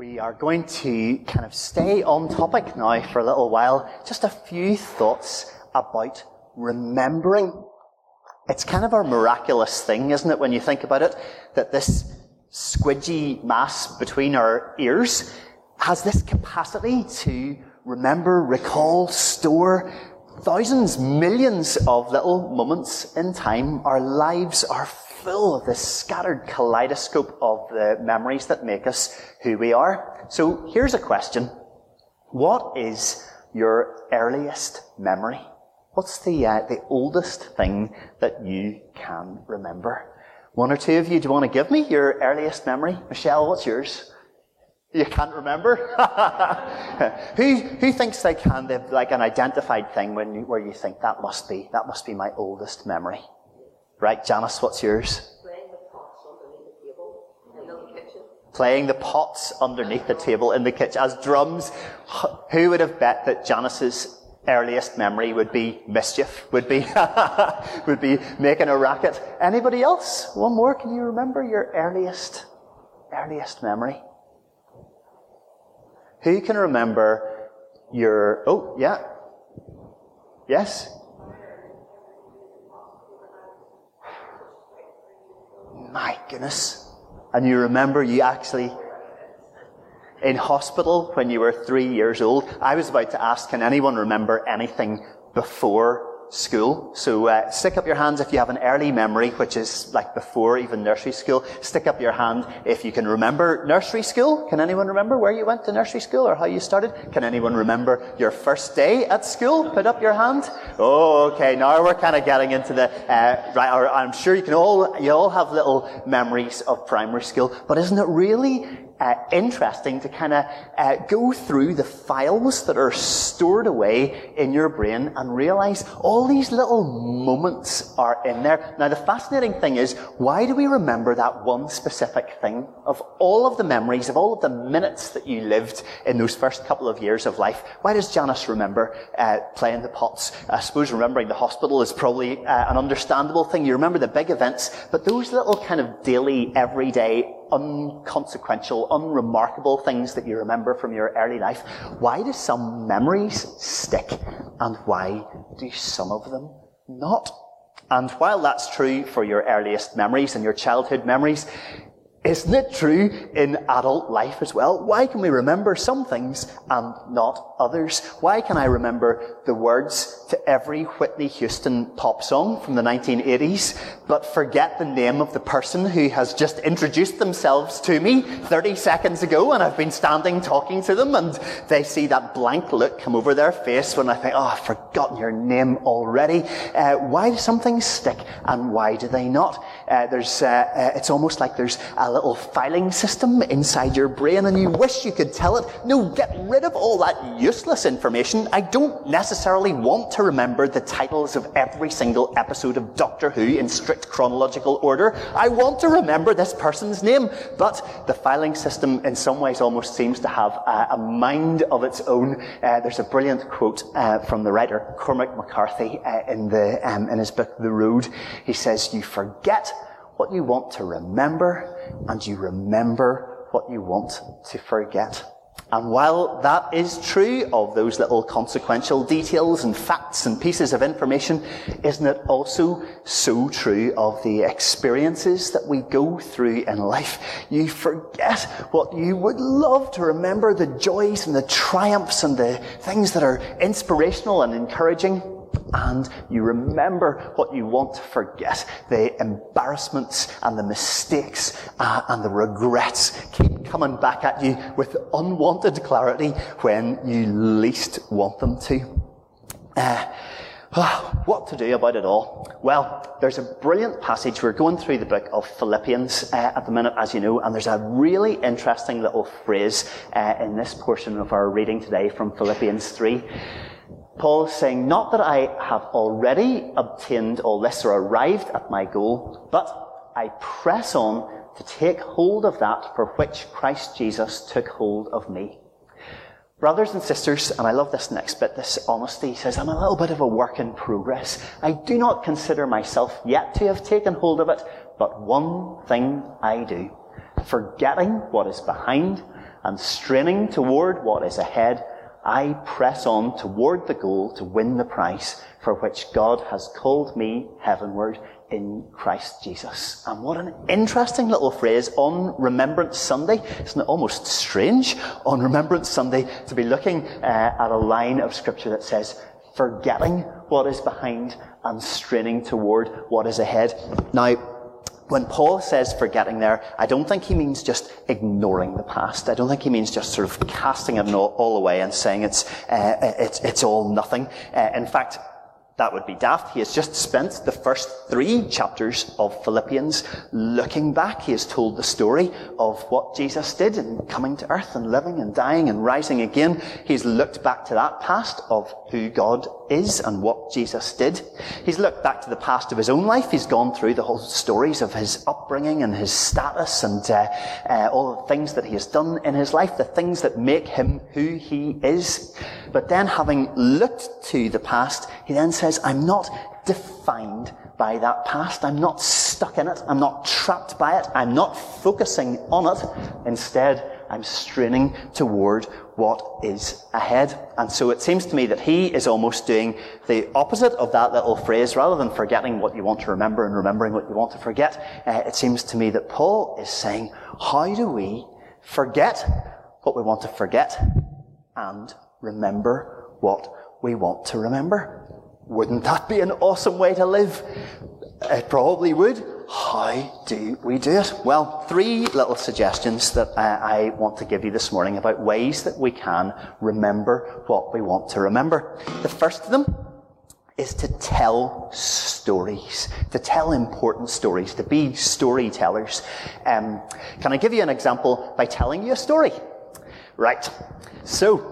We are going to kind of stay on topic now for a little while. Just a few thoughts about remembering. It's kind of a miraculous thing, isn't it, when you think about it, that this squidgy mass between our ears has this capacity to remember, recall, store thousands, millions of little moments in time. Our lives are full of this scattered kaleidoscope of the memories that make us who we are. So here's a question. What is your earliest memory? What's the, uh, the oldest thing that you can remember? One or two of you, do you want to give me your earliest memory? Michelle, what's yours? You can't remember? who, who thinks they can? They've like an identified thing when you, where you think that must be, that must be my oldest memory. Right, Janice, what's yours? Playing the pots underneath the table in the kitchen. Playing the pots underneath the table in the kitchen as drums. Who would have bet that Janice's earliest memory would be mischief, would be, would be making a racket. Anybody else? One more. Can you remember your earliest, earliest memory? Who can remember your, oh, yeah. Yes? My goodness. And you remember you actually, in hospital when you were three years old, I was about to ask, can anyone remember anything before school. So uh, stick up your hands if you have an early memory, which is like before even nursery school. Stick up your hand if you can remember nursery school. Can anyone remember where you went to nursery school or how you started? Can anyone remember your first day at school? Put up your hand. Oh, okay. Now we're kind of getting into the uh, right. I'm sure you can all you all have little memories of primary school, but isn't it really uh, interesting to kind of uh, go through the files that are stored away in your brain and realize all these little moments are in there. Now, the fascinating thing is, why do we remember that one specific thing? Of all of the memories, of all of the minutes that you lived in those first couple of years of life, why does Janice remember uh, playing the pots? I suppose remembering the hospital is probably uh, an understandable thing. You remember the big events, but those little kind of daily, everyday unconsequential, unremarkable things that you remember from your early life, why do some memories stick and why do some of them not? And while that's true for your earliest memories and your childhood memories, isn't it true in adult life as well? Why can we remember some things and not others? Why can I remember the words to every Whitney Houston pop song from the 1980s, but forget the name of the person who has just introduced themselves to me 30 seconds ago and I've been standing talking to them and they see that blank look come over their face when I think, oh, I've forgotten your name already. Uh, why do some things stick and why do they not? Uh, there's, uh, uh it's almost like there's a little filing system inside your brain and you wish you could tell it, no, get rid of all that useless information. I don't necessarily want to remember the titles of every single episode of Doctor Who in strict chronological order. I want to remember this person's name. But the filing system in some ways almost seems to have a, a mind of its own. Uh, there's a brilliant quote uh, from the writer Cormac McCarthy uh, in, the, um, in his book The Road. He says, you forget what you want to remember, and you remember what you want to forget. And while that is true of those little consequential details and facts and pieces of information, isn't it also so true of the experiences that we go through in life? You forget what you would love to remember, the joys and the triumphs and the things that are inspirational and encouraging and you remember what you want to forget. The embarrassments and the mistakes uh, and the regrets keep coming back at you with unwanted clarity when you least want them to. Uh, what to do about it all? Well, there's a brilliant passage. We're going through the book of Philippians uh, at the minute, as you know, and there's a really interesting little phrase uh, in this portion of our reading today from Philippians 3. Paul is saying, Not that I have already obtained all this or arrived at my goal, but I press on to take hold of that for which Christ Jesus took hold of me. Brothers and sisters, and I love this next bit, this honesty, says, I'm a little bit of a work in progress. I do not consider myself yet to have taken hold of it, but one thing I do, forgetting what is behind and straining toward what is ahead, I press on toward the goal to win the prize for which God has called me heavenward in Christ Jesus. And what an interesting little phrase on Remembrance Sunday. Isn't it almost strange on Remembrance Sunday to be looking uh, at a line of scripture that says, forgetting what is behind and straining toward what is ahead. Now, when Paul says forgetting there, I don't think he means just ignoring the past. I don't think he means just sort of casting it all, away and saying it's, uh, it's, it's all nothing. Uh, in fact, that would be daft. He has just spent the first three chapters of Philippians looking back. He has told the story of what Jesus did in coming to earth and living and dying and rising again. He's looked back to that past of who God is and what Jesus did. He's looked back to the past of his own life. He's gone through the whole stories of his upbringing and his status and uh, uh, all the things that he has done in his life, the things that make him who he is. But then having looked to the past, he then says, I'm not defined by that past. I'm not stuck in it. I'm not trapped by it. I'm not focusing on it. Instead, I'm straining toward what is ahead. And so it seems to me that he is almost doing the opposite of that little phrase. Rather than forgetting what you want to remember and remembering what you want to forget, uh, it seems to me that Paul is saying, how do we forget what we want to forget and remember what we want to remember. Wouldn't that be an awesome way to live? It probably would. How do we do it? Well, three little suggestions that I, I want to give you this morning about ways that we can remember what we want to remember. The first of them is to tell stories, to tell important stories, to be storytellers. Um, can I give you an example by telling you a story? Right. So,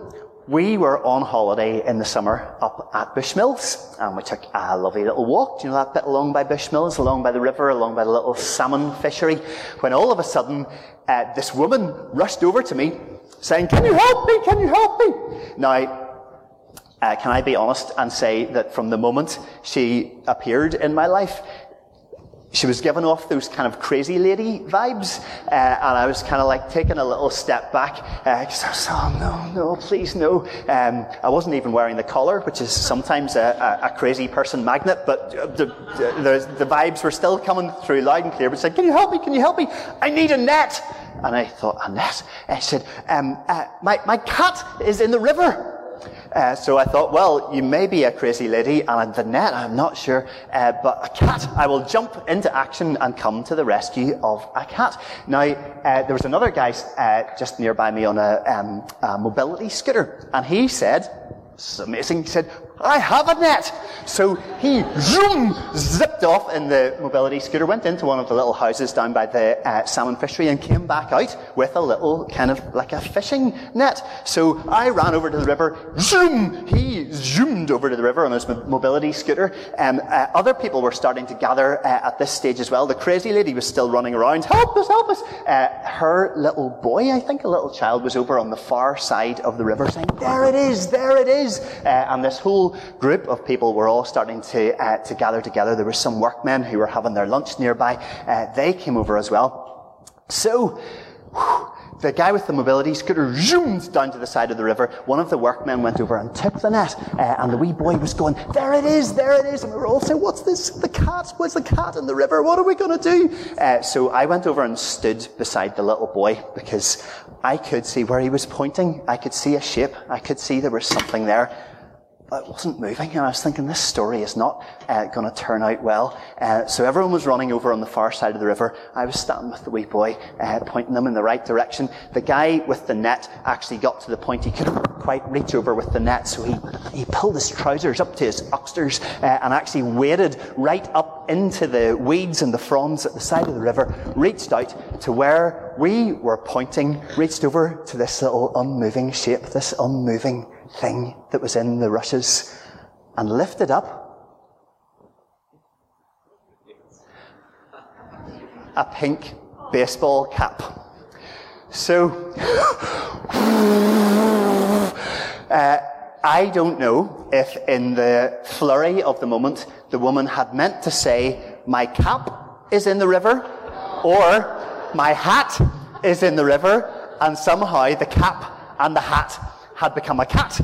we were on holiday in the summer up at Bushmills, and we took a lovely little walk. Do you know that bit along by Bushmills, along by the river, along by the little salmon fishery? When all of a sudden, uh, this woman rushed over to me, saying, "Can you help me? Can you help me?" Now, uh, can I be honest and say that from the moment she appeared in my life, she was giving off those kind of crazy lady vibes, uh, and I was kind of like taking a little step back because uh, I was, oh no, no, please no. Um, I wasn't even wearing the collar, which is sometimes a, a, a crazy person magnet, but the, the, the, vibes were still coming through loud and clear. But said, "Can you help me? Can you help me? I need a net." And I thought, a net? I said, um, uh, my, my cat is in the river. Uh, so I thought, well, you may be a crazy lady, and the net, I'm not sure, uh, but a cat, I will jump into action and come to the rescue of a cat. Now, uh, there was another guy uh, just nearby me on a, um, a mobility scooter, and he said, it's amazing. He said, I have a net. So he zoom, zipped off and the mobility scooter, went into one of the little houses down by the uh, salmon fishery and came back out with a little kind of like a fishing net. So I ran over to the river, zoom, he zoomed over to the river on his mobility scooter. Um, uh, other people were starting to gather uh, at this stage as well. The crazy lady was still running around, help us, help us. Uh, her little boy, I think a little child, was over on the far side of the river saying, there it is, there it is. Uh, and this whole group of people were all starting to, uh, to gather together. There were some workmen who were having their lunch nearby. Uh, they came over as well. So, whew, the guy with the mobility scooter zoomed down to the side of the river. One of the workmen went over and took the net, uh, and the wee boy was going, "There it is, there it is!" And we were all saying, "What's this? The cat? Where's the cat in the river? What are we going to do?" Uh, so I went over and stood beside the little boy because I could see where he was pointing. I could see a shape. I could see there was something there it wasn't moving, and I was thinking this story is not uh, going to turn out well. Uh, so everyone was running over on the far side of the river. I was standing with the wee boy, uh, pointing them in the right direction. The guy with the net actually got to the point he couldn't quite reach over with the net, so he, he pulled his trousers up to his oxters uh, and actually waded right up into the weeds and the fronds at the side of the river, reached out to where we were pointing, reached over to this little unmoving shape, this unmoving thing that was in the rushes and lifted up a pink baseball cap. So, uh, I don't know if in the flurry of the moment the woman had meant to say, my cap is in the river, or my hat is in the river, and somehow the cap and the hat had become a cat.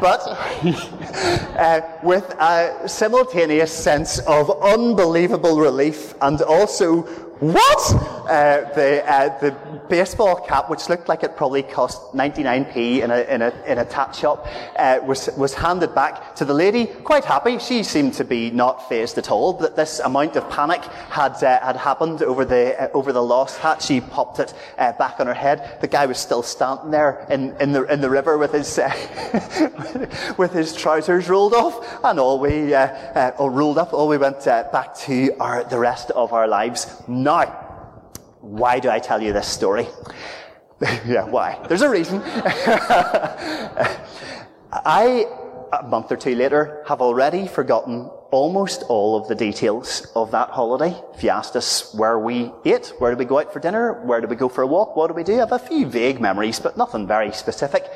But uh, with a simultaneous sense of unbelievable relief and also what? Uh, the, uh, the baseball cap, which looked like it probably cost 99p in a, in a, in a tat shop, uh, was, was handed back to the lady, quite happy. She seemed to be not phased at all that this amount of panic had, uh, had happened over the, uh, over the lost hat. She popped it uh, back on her head. The guy was still standing there in, in, the, in the river with his, with his trousers rolled off, and all we, or rolled up, all we went back to our, the rest of our lives. Now, why do I tell you this story? yeah, why? There's a reason. I, a month or two later, have already forgotten almost all of the details of that holiday. If you asked us where we ate, where did we go out for dinner, where did we go for a walk, what did we do, I have a few vague memories, but nothing very specific.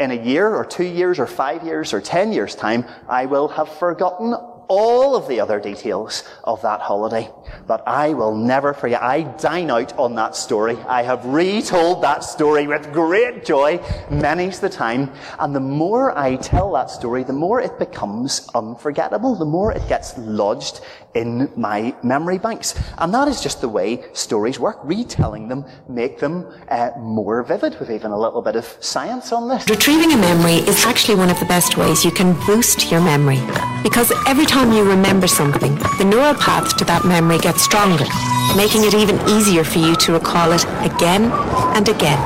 In a year or two years or five years or ten years time, I will have forgotten all of the other details of that holiday. But I will never forget. I dine out on that story. I have retold that story with great joy many's the time. And the more I tell that story, the more it becomes unforgettable, the more it gets lodged in my memory banks. And that is just the way stories work. Retelling them make them uh, more vivid with even a little bit of science on this. Retrieving a memory is actually one of the best ways you can boost your memory. Because every time you remember something, the neural path to that memory gets stronger, making it even easier for you to recall it again and again.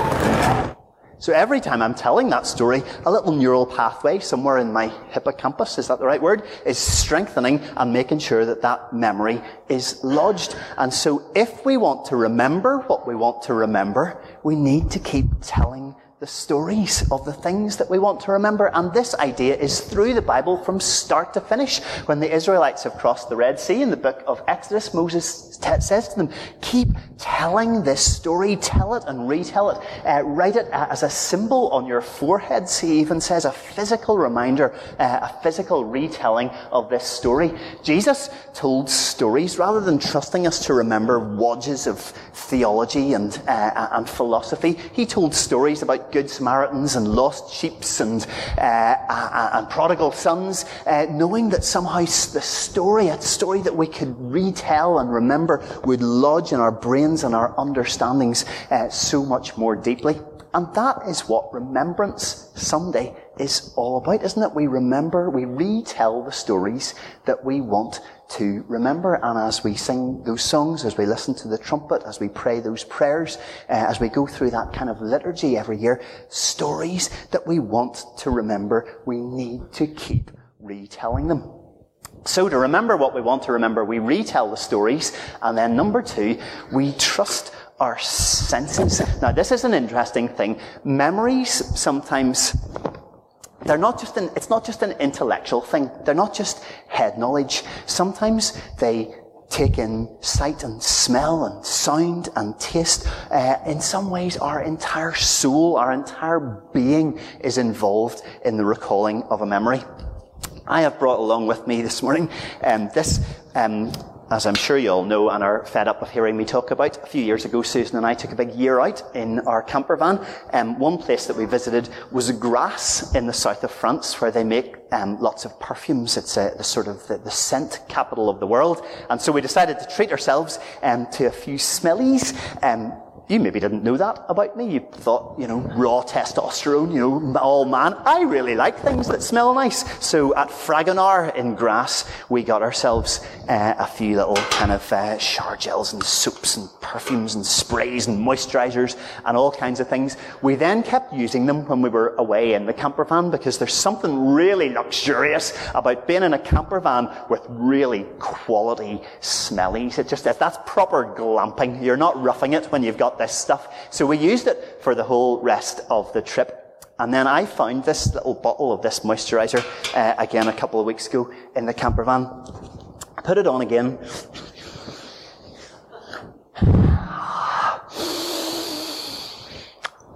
So every time I'm telling that story, a little neural pathway somewhere in my hippocampus, is that the right word, is strengthening and making sure that that memory is lodged. And so if we want to remember what we want to remember, we need to keep telling the stories of the things that we want to remember. And this idea is through the Bible from start to finish. When the Israelites have crossed the Red Sea in the book of Exodus, Moses t- says to them, keep telling this story, tell it and retell it, uh, write it as a symbol on your foreheads. He even says a physical reminder, uh, a physical retelling of this story. Jesus told stories rather than trusting us to remember wadges of theology and, uh, and philosophy. He told stories about good Samaritans and lost sheep and, uh, and prodigal sons, uh, knowing that somehow the story, a story that we could retell and remember, would lodge in our brains and our understandings uh, so much more deeply. And that is what Remembrance Sunday is all about, isn't it? We remember, we retell the stories that we want to remember. And as we sing those songs, as we listen to the trumpet, as we pray those prayers, uh, as we go through that kind of liturgy every year, stories that we want to remember, we need to keep retelling them. So to remember what we want to remember, we retell the stories. And then number two, we trust our senses. Now this is an interesting thing. Memories sometimes they're not just an, it's not just an intellectual thing. They're not just head knowledge. Sometimes they take in sight and smell and sound and taste. Uh, in some ways, our entire soul, our entire being is involved in the recalling of a memory. I have brought along with me this morning um, this um, as I'm sure you all know and are fed up of hearing me talk about, a few years ago, Susan and I took a big year out in our camper van. Um, one place that we visited was Grasse in the south of France, where they make um, lots of perfumes. It's a, the sort of the, the, scent capital of the world. And so we decided to treat ourselves um, to a few smellies. Um, you maybe didn't know that about me. You thought, you know, raw testosterone, you know, all man. I really like things that smell nice. So at Fragonard in Grasse, we got ourselves uh, a few little kind of uh, shower gels and soaps and perfumes and sprays and moisturizers and all kinds of things. We then kept using them when we were away in the camper van because there's something really luxurious about being in a camper van with really quality smellies. It just, that's proper glamping. You're not roughing it when you've got this stuff. So we used it for the whole rest of the trip. And then I found this little bottle of this moisturizer uh, again a couple of weeks ago in the camper van. Put it on again.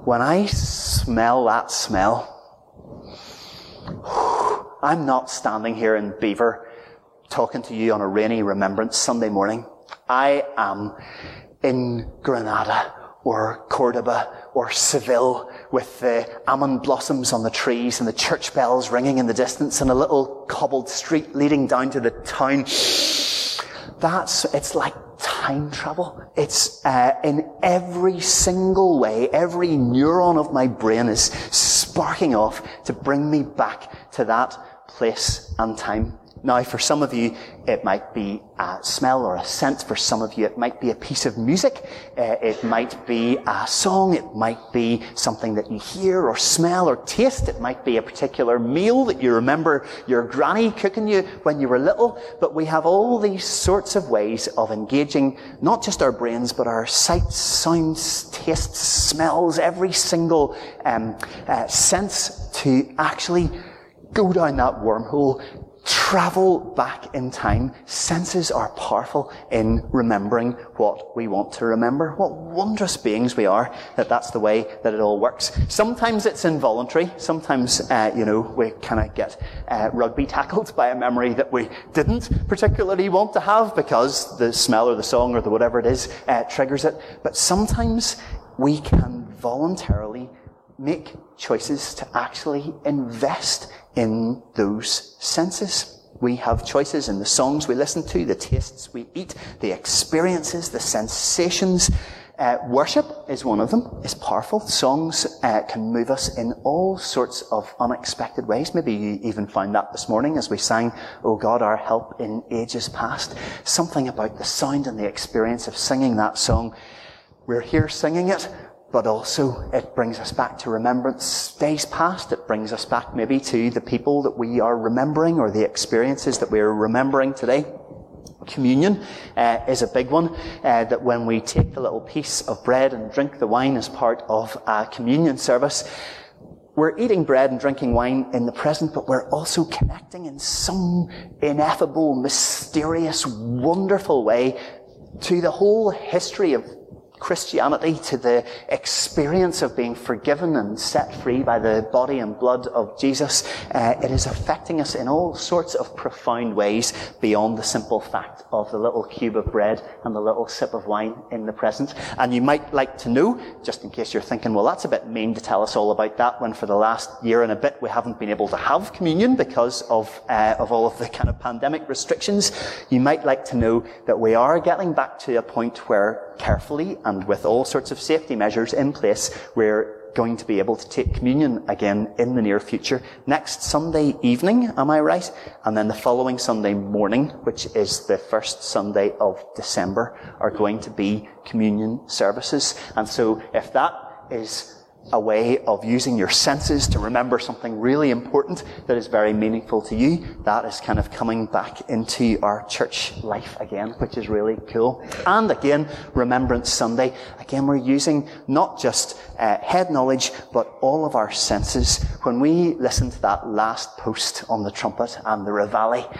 When I smell that smell, I'm not standing here in Belvoir talking to you on a rainy Remembrance Sunday morning. I am in Granada or Cordoba or Seville with the almond blossoms on the trees and the church bells ringing in the distance and a little cobbled street leading down to the town. That's, it's like time travel. It's uh, in every single way, every neuron of my brain is sparking off to bring me back to that place and time. Now, for some of you, it might be a smell or a scent. For some of you, it might be a piece of music. Uh, it might be a song. It might be something that you hear or smell or taste. It might be a particular meal that you remember your granny cooking you when you were little. But we have all these sorts of ways of engaging not just our brains, but our sights, sounds, tastes, smells, every single um, uh, sense to actually go down that wormhole travel back in time. Senses are powerful in remembering what we want to remember. What wondrous beings we are that that's the way that it all works. Sometimes it's involuntary. Sometimes, uh, you know, we kind of get uh, rugby tackled by a memory that we didn't particularly want to have because the smell or the song or the whatever it is uh, triggers it. But sometimes we can voluntarily make choices to actually invest in those senses. We have choices in the songs we listen to, the tastes we eat, the experiences, the sensations. Uh, worship is one of them. It's powerful. Songs uh, can move us in all sorts of unexpected ways. Maybe you even found that this morning as we sang, "Oh God, our help in ages past." Something about the sound and the experience of singing that song. We're here singing it, but also it brings us back to remembrance days past. It brings us back maybe to the people that we are remembering or the experiences that we are remembering today. Communion uh, is a big one. Uh, that when we take the little piece of bread and drink the wine as part of a communion service, we're eating bread and drinking wine in the present, but we're also connecting in some ineffable, mysterious, wonderful way to the whole history of Christianity, to the experience of being forgiven and set free by the body and blood of Jesus, uh, it is affecting us in all sorts of profound ways beyond the simple fact of the little cube of bread and the little sip of wine in the present. And you might like to know, just in case you're thinking, well, that's a bit mean to tell us all about that when for the last year and a bit we haven't been able to have communion because of, uh, of all of the kind of pandemic restrictions. You might like to know that we are getting back to a point where carefully and with all sorts of safety measures in place, we're going to be able to take communion again in the near future. Next Sunday evening, am I right? And then the following Sunday morning, which is the first Sunday of December, are going to be communion services. And so if that is a way of using your senses to remember something really important that is very meaningful to you. That is kind of coming back into our church life again, which is really cool. And again, Remembrance Sunday. Again, we're using not just uh, head knowledge, but all of our senses. When we listen to that last post on the trumpet and the reveille,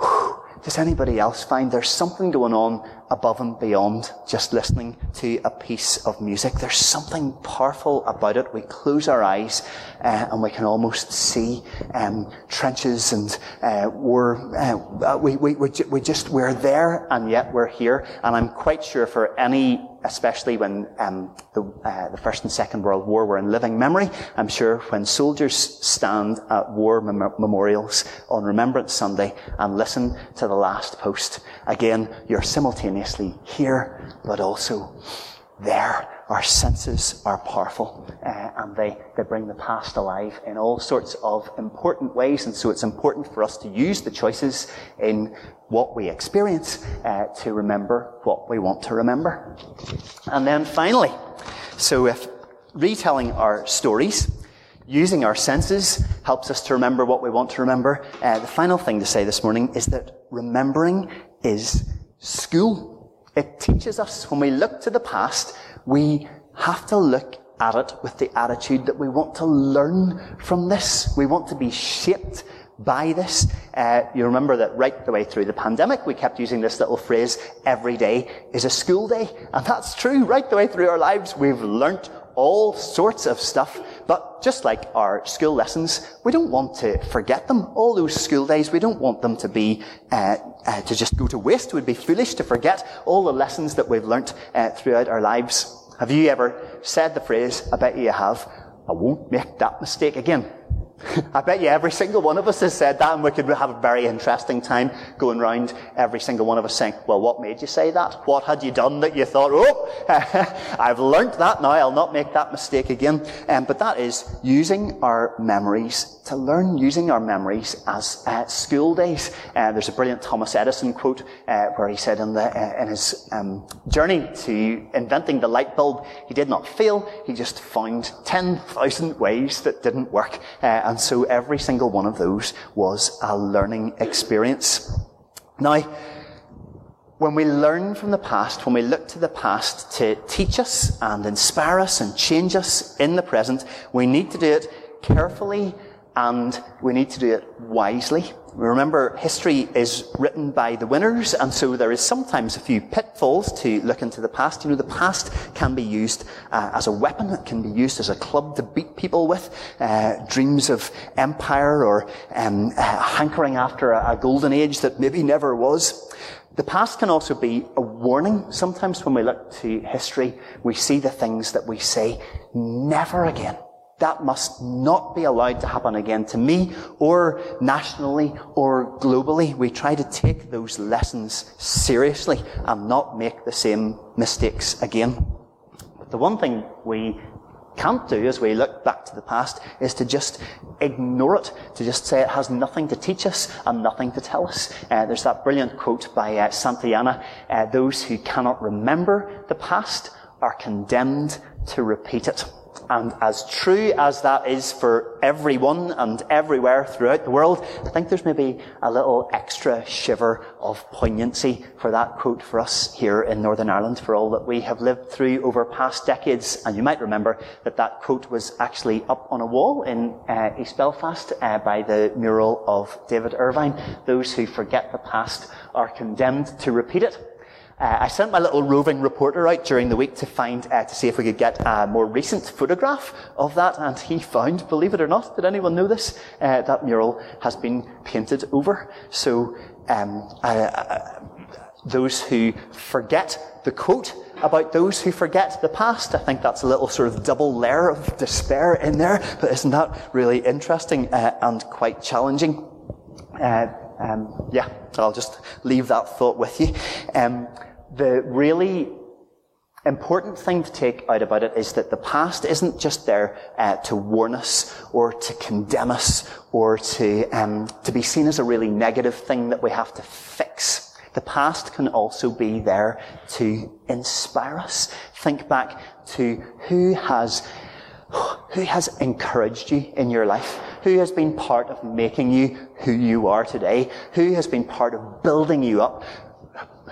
whew, does anybody else find there's something going on above and beyond just listening to a piece of music? There's something powerful about it. We close our eyes uh, and we can almost see um, trenches and uh, we're, uh, we, we, we just, we're there and yet we're here. And I'm quite sure for any especially when um, the, uh, the, First and Second World War were in living memory. I'm sure when soldiers stand at war mem- memorials on Remembrance Sunday and listen to the last post, again, you're simultaneously here, but also there. Our senses are powerful uh, and they, they bring the past alive in all sorts of important ways. And so it's important for us to use the choices in what we experience uh, to remember what we want to remember. And then finally, so if retelling our stories, using our senses helps us to remember what we want to remember, uh, the final thing to say this morning is that remembering is school. It teaches us when we look to the past, we have to look at it with the attitude that we want to learn from this. We want to be shaped by this. Uh, you remember that right the way through the pandemic, we kept using this little phrase, every day is a school day. And that's true. Right the way through our lives, we've learnt all sorts of stuff. But just like our school lessons, we don't want to forget them. All those school days, we don't want them to be, uh, uh, to just go to waste. It would be foolish to forget all the lessons that we've learnt uh, throughout our lives. Have you ever said the phrase, I bet you have, I won't make that mistake again? I bet you every single one of us has said that and we could have a very interesting time going round every single one of us saying, well, what made you say that? What had you done that you thought, oh, I've learnt that now, I'll not make that mistake again. Um, but that is using our memories to learn using our memories as uh, school days. Uh, there's a brilliant Thomas Edison quote uh, where he said in, the, uh, in his um, journey to inventing the light bulb, he did not fail, he just found 10,000 ways that didn't work. And so every single one of those was a learning experience. Now, when we learn from the past, when we look to the past to teach us and inspire us and change us in the present, we need to do it carefully and we need to do it wisely. Remember, history is written by the winners, and so there is sometimes a few pitfalls to look into the past. You know, the past can be used uh, as a weapon, it can be used as a club to beat people with. Uh, dreams of empire or um, uh, hankering after a, a golden age that maybe never was. The past can also be a warning. Sometimes when we look to history, we see the things that we say, never again. That must not be allowed to happen again to me or nationally or globally. We try to take those lessons seriously and not make the same mistakes again. But the one thing we can't do as we look back to the past is to just ignore it, to just say it has nothing to teach us and nothing to tell us. Uh, there's that brilliant quote by uh, Santayana, uh, those who cannot remember the past are condemned to repeat it. And as true as that is for everyone and everywhere throughout the world, I think there's maybe a little extra shiver of poignancy for that quote for us here in Northern Ireland for all that we have lived through over past decades. And you might remember that that quote was actually up on a wall in uh, East Belfast uh, by the mural of David Ervine. Those who forget the past are condemned to repeat it. Uh, I sent my little roving reporter out during the week to find, uh, to see if we could get a more recent photograph of that, and he found, believe it or not, did anyone know this? Uh, that mural has been painted over. So, um, those who forget the quote about those who forget the past. I think that's a little sort of double layer of despair in there, but isn't that really interesting uh, and quite challenging? Uh, um, yeah, I'll just leave that thought with you. Um, the really important thing to take out about it is that the past isn't just there uh, to warn us or to condemn us or to, um, to be seen as a really negative thing that we have to fix. The past can also be there to inspire us. Think back to who has, who has encouraged you in your life? Who has been part of making you who you are today? Who has been part of building you up?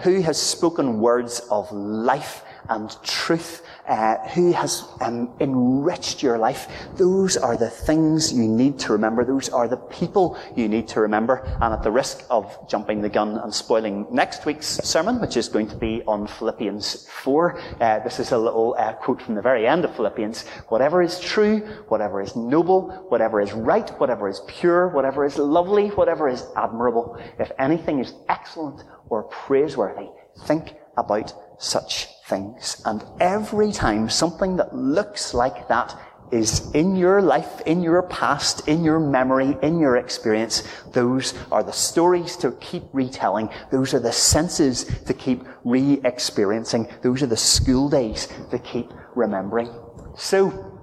who has spoken words of life and truth, uh, who has um, enriched your life. Those are the things you need to remember. Those are the people you need to remember. And at the risk of jumping the gun and spoiling next week's sermon, which is going to be on Philippians 4, uh, this is a little uh, quote from the very end of Philippians. Whatever is true, whatever is noble, whatever is right, whatever is pure, whatever is lovely, whatever is admirable, if anything is excellent or praiseworthy, think about such things. And every time something that looks like that is in your life, in your past, in your memory, in your experience, those are the stories to keep retelling. Those are the senses to keep re-experiencing. Those are the school days to keep remembering. So,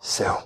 so,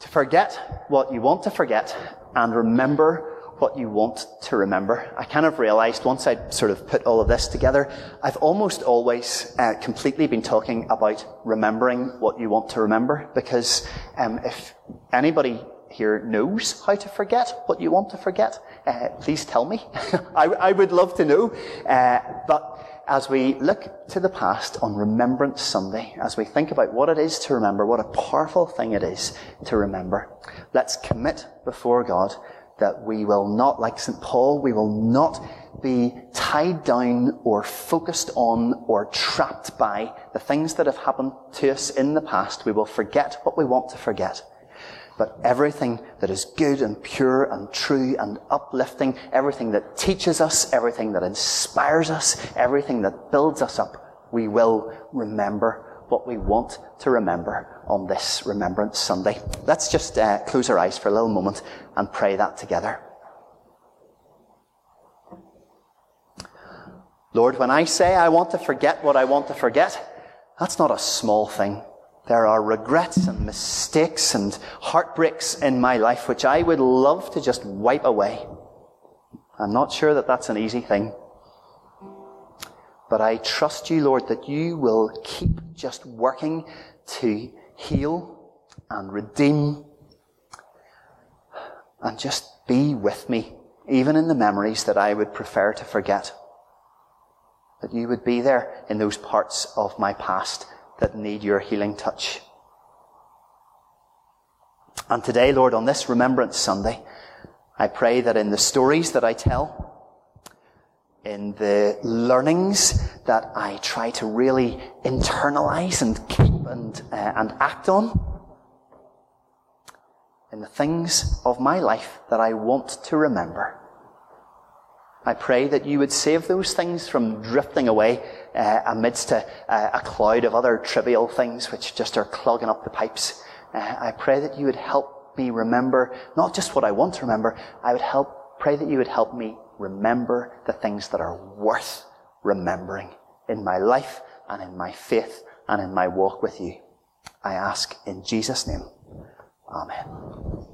to forget what you want to forget and remember what you want to remember. I kind of realized once I'd sort of put all of this together, I've almost always uh, completely been talking about remembering what you want to remember because um, if anybody here knows how to forget what you want to forget, uh, please tell me. I, I, would love to know. Uh, but as we look to the past on Remembrance Sunday, as we think about what it is to remember, what a powerful thing it is to remember, let's commit before God that we will not, like St. Paul, we will not be tied down or focused on or trapped by the things that have happened to us in the past. We will forget what we want to forget. But everything that is good and pure and true and uplifting, everything that teaches us, everything that inspires us, everything that builds us up, we will remember what we want to remember on this Remembrance Sunday. Let's just uh, close our eyes for a little moment and pray that together. Lord, when I say I want to forget what I want to forget, that's not a small thing. There are regrets and mistakes and heartbreaks in my life which I would love to just wipe away. I'm not sure that that's an easy thing. But I trust you, Lord, that you will keep just working to heal and redeem and just be with me, even in the memories that I would prefer to forget. That you would be there in those parts of my past that need your healing touch. And today, Lord, on this Remembrance Sunday, I pray that in the stories that I tell, in the learnings that I try to really internalize and keep and, uh, and act on, in the things of my life that I want to remember. I pray that you would save those things from drifting away uh, amidst a, a, cloud of other trivial things which just are clogging up the pipes. Uh, I pray that you would help me remember not just what I want to remember, I would help, pray that you would help me remember the things that are worth remembering in my life and in my faith and in my walk with you. I ask in Jesus' name. Amen.